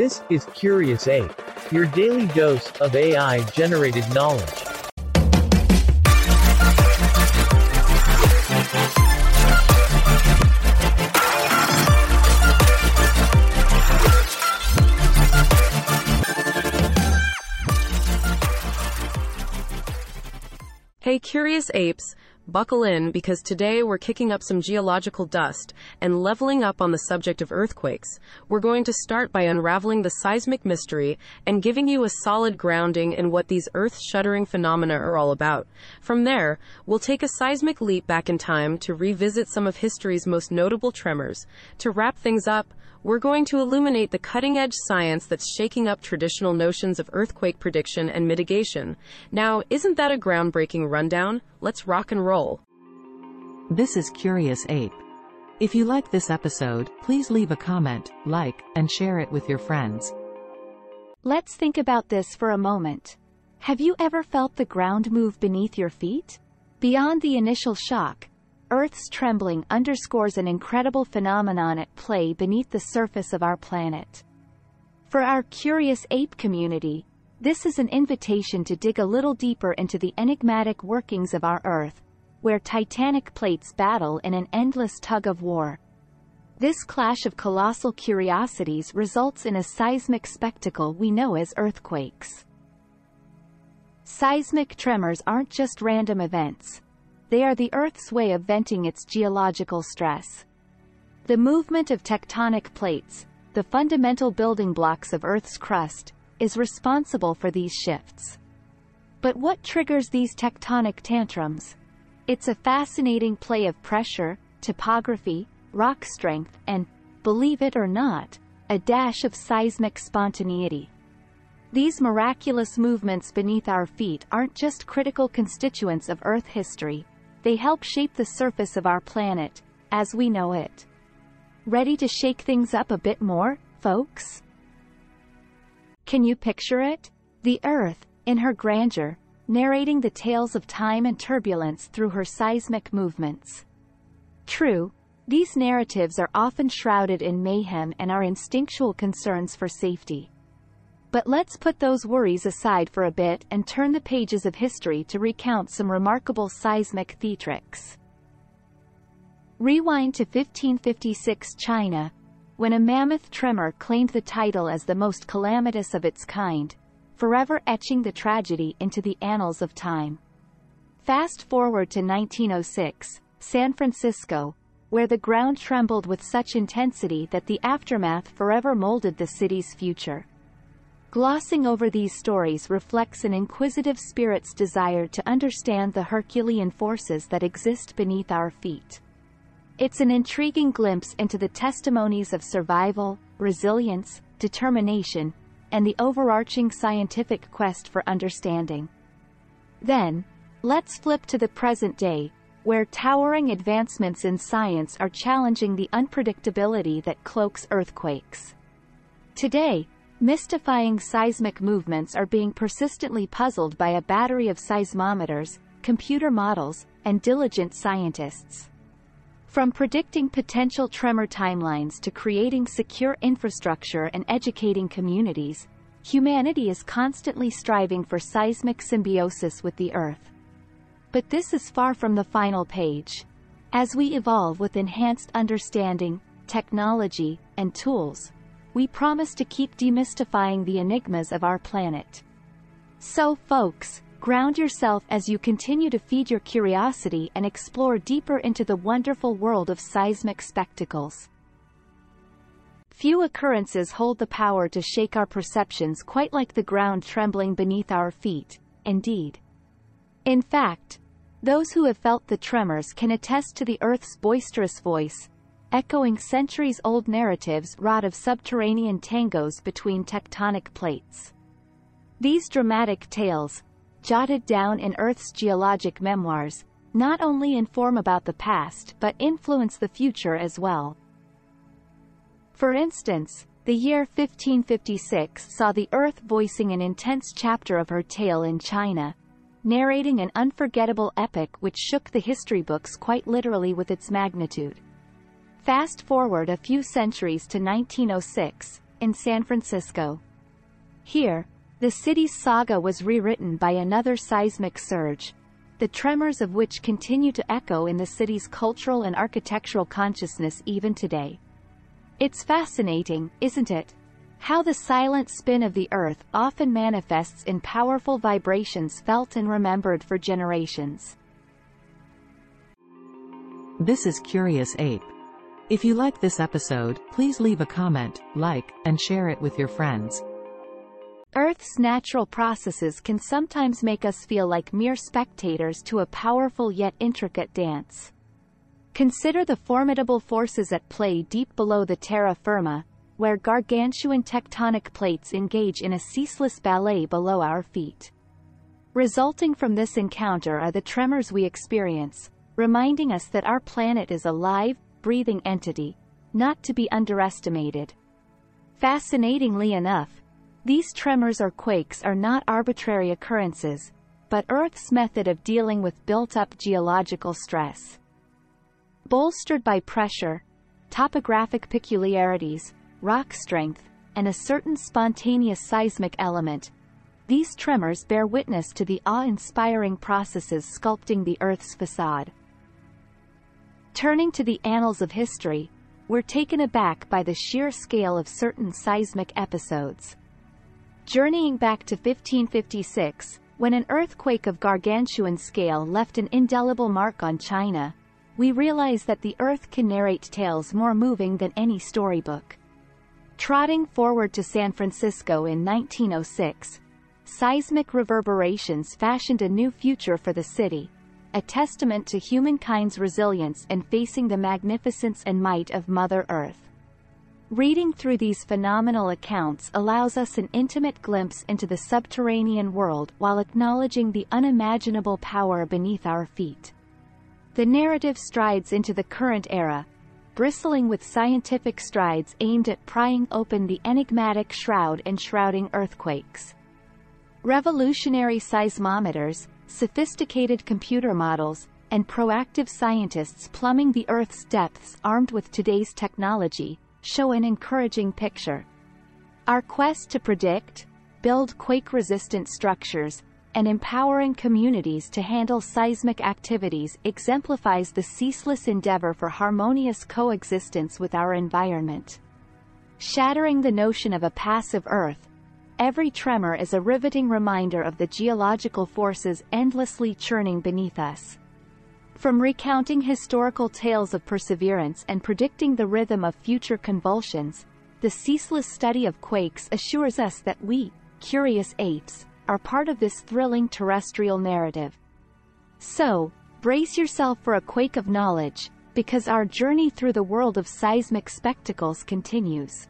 This is Curious Ape, your daily dose of AI generated knowledge. Hey, curious apes, buckle in because today we're kicking up some geological dust and leveling up on the subject of earthquakes. We're going to start by unraveling the seismic mystery and giving you a solid grounding in what these earth shuddering phenomena are all about. From there, we'll take a seismic leap back in time to revisit some of history's most notable tremors. To wrap things up, we're going to illuminate the cutting edge science that's shaking up traditional notions of earthquake prediction and mitigation. Now, isn't that a groundbreaking rundown? Let's rock and roll. This is Curious Ape. If you like this episode, please leave a comment, like, and share it with your friends. Let's think about this for a moment. Have you ever felt the ground move beneath your feet? Beyond the initial shock, Earth's trembling underscores an incredible phenomenon at play beneath the surface of our planet. For our curious ape community, this is an invitation to dig a little deeper into the enigmatic workings of our Earth, where titanic plates battle in an endless tug of war. This clash of colossal curiosities results in a seismic spectacle we know as earthquakes. Seismic tremors aren't just random events, they are the Earth's way of venting its geological stress. The movement of tectonic plates, the fundamental building blocks of Earth's crust, is responsible for these shifts. But what triggers these tectonic tantrums? It's a fascinating play of pressure, topography, rock strength, and, believe it or not, a dash of seismic spontaneity. These miraculous movements beneath our feet aren't just critical constituents of Earth history, they help shape the surface of our planet, as we know it. Ready to shake things up a bit more, folks? Can you picture it? The Earth, in her grandeur, narrating the tales of time and turbulence through her seismic movements. True, these narratives are often shrouded in mayhem and our instinctual concerns for safety. But let's put those worries aside for a bit and turn the pages of history to recount some remarkable seismic theatrics. Rewind to 1556 China, when a mammoth tremor claimed the title as the most calamitous of its kind, forever etching the tragedy into the annals of time. Fast forward to 1906, San Francisco, where the ground trembled with such intensity that the aftermath forever molded the city's future. Glossing over these stories reflects an inquisitive spirit's desire to understand the Herculean forces that exist beneath our feet. It's an intriguing glimpse into the testimonies of survival, resilience, determination, and the overarching scientific quest for understanding. Then, let's flip to the present day, where towering advancements in science are challenging the unpredictability that cloaks earthquakes. Today, Mystifying seismic movements are being persistently puzzled by a battery of seismometers, computer models, and diligent scientists. From predicting potential tremor timelines to creating secure infrastructure and educating communities, humanity is constantly striving for seismic symbiosis with the Earth. But this is far from the final page. As we evolve with enhanced understanding, technology, and tools, we promise to keep demystifying the enigmas of our planet. So folks, ground yourself as you continue to feed your curiosity and explore deeper into the wonderful world of seismic spectacles. Few occurrences hold the power to shake our perceptions quite like the ground trembling beneath our feet, indeed. In fact, those who have felt the tremors can attest to the Earth's boisterous voice, echoing centuries-old narratives wrought of subterranean tangos between tectonic plates. These dramatic tales, jotted down in Earth's geologic memoirs, not only inform about the past but influence the future as well. For instance, the year 1556 saw the Earth voicing an intense chapter of her tale in China, narrating an unforgettable epic which shook the history books quite literally with its magnitude. Fast forward a few centuries to 1906, in San Francisco. Here, the city's saga was rewritten by another seismic surge, the tremors of which continue to echo in the city's cultural and architectural consciousness even today. It's fascinating, isn't it? How the silent spin of the Earth often manifests in powerful vibrations felt and remembered for generations. This is Curious Ape. If you like this episode, please leave a comment, like, and share it with your friends. Earth's natural processes can sometimes make us feel like mere spectators to a powerful yet intricate dance. Consider the formidable forces at play deep below the terra firma, where gargantuan tectonic plates engage in a ceaseless ballet below our feet. Resulting from this encounter are the tremors we experience, reminding us that our planet is a live, breathing entity, not to be underestimated. Fascinatingly enough, these tremors or quakes are not arbitrary occurrences, but Earth's method of dealing with built-up geological stress. Bolstered by pressure, topographic peculiarities, rock strength, and a certain spontaneous seismic element, these tremors bear witness to the awe-inspiring processes sculpting the Earth's facade. Turning to the annals of history, we're taken aback by the sheer scale of certain seismic episodes. Journeying back to 1556, when an earthquake of gargantuan scale left an indelible mark on China, we realize that the earth can narrate tales more moving than any storybook. Trotting forward to San Francisco in 1906, seismic reverberations fashioned a new future for the city, a testament to humankind's resilience in facing the magnificence and might of Mother Earth. Reading through these phenomenal accounts allows us an intimate glimpse into the subterranean world while acknowledging the unimaginable power beneath our feet. The narrative strides into the current era, bristling with scientific strides aimed at prying open the enigmatic shroud enshrouding earthquakes. Revolutionary seismometers, sophisticated computer models, and proactive scientists plumbing the Earth's depths armed with today's technology, show an encouraging picture. Our quest to predict, build quake-resistant structures, and empowering communities to handle seismic activities exemplifies the ceaseless endeavor for harmonious coexistence with our environment. Shattering the notion of a passive Earth, every tremor is a riveting reminder of the geological forces endlessly churning beneath us. From recounting historical tales of perseverance and predicting the rhythm of future convulsions, the ceaseless study of quakes assures us that we, curious apes, are part of this thrilling terrestrial narrative. So, brace yourself for a quake of knowledge, because our journey through the world of seismic spectacles continues.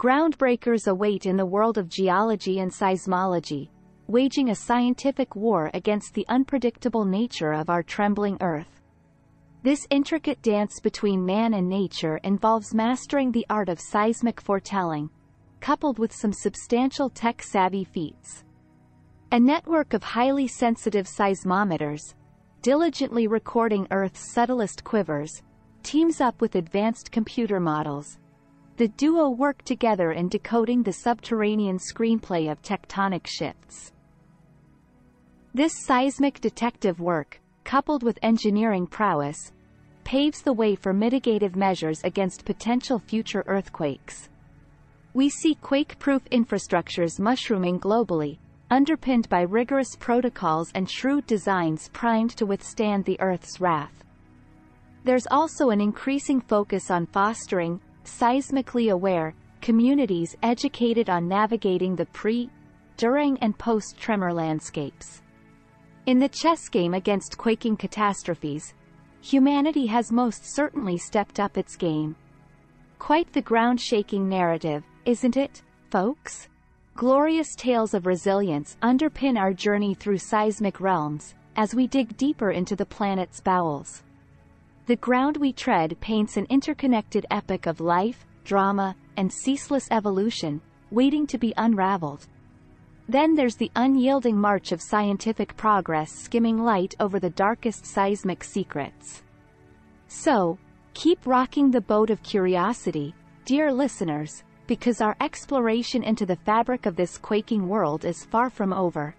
Groundbreakers await in the world of geology and seismology, waging a scientific war against the unpredictable nature of our trembling Earth. This intricate dance between man and nature involves mastering the art of seismic foretelling, coupled with some substantial tech-savvy feats. A network of highly sensitive seismometers, diligently recording Earth's subtlest quivers, teams up with advanced computer models. The duo work together in decoding the subterranean screenplay of tectonic shifts. This seismic detective work, coupled with engineering prowess, paves the way for mitigative measures against potential future earthquakes. We see quake-proof infrastructures mushrooming globally, underpinned by rigorous protocols and shrewd designs primed to withstand the Earth's wrath. There's also an increasing focus on fostering, seismically aware, communities educated on navigating the pre, during and post-tremor landscapes. In the chess game against quaking catastrophes, humanity has most certainly stepped up its game. Quite the ground-shaking narrative, isn't it, folks? Glorious tales of resilience underpin our journey through seismic realms, as we dig deeper into the planet's bowels. The ground we tread paints an interconnected epic of life, drama, and ceaseless evolution, waiting to be unraveled. Then there's the unyielding march of scientific progress skimming light over the darkest seismic secrets. So, keep rocking the boat of curiosity, Dear listeners, because our exploration into the fabric of this quaking world is far from over.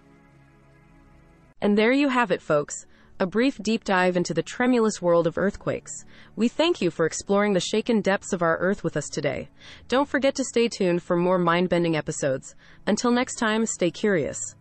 And there you have it, folks. A brief deep dive into the tremulous world of earthquakes. We thank you for exploring the shaken depths of our Earth with us today. Don't forget to stay tuned for more mind bending episodes. Until next time, stay curious.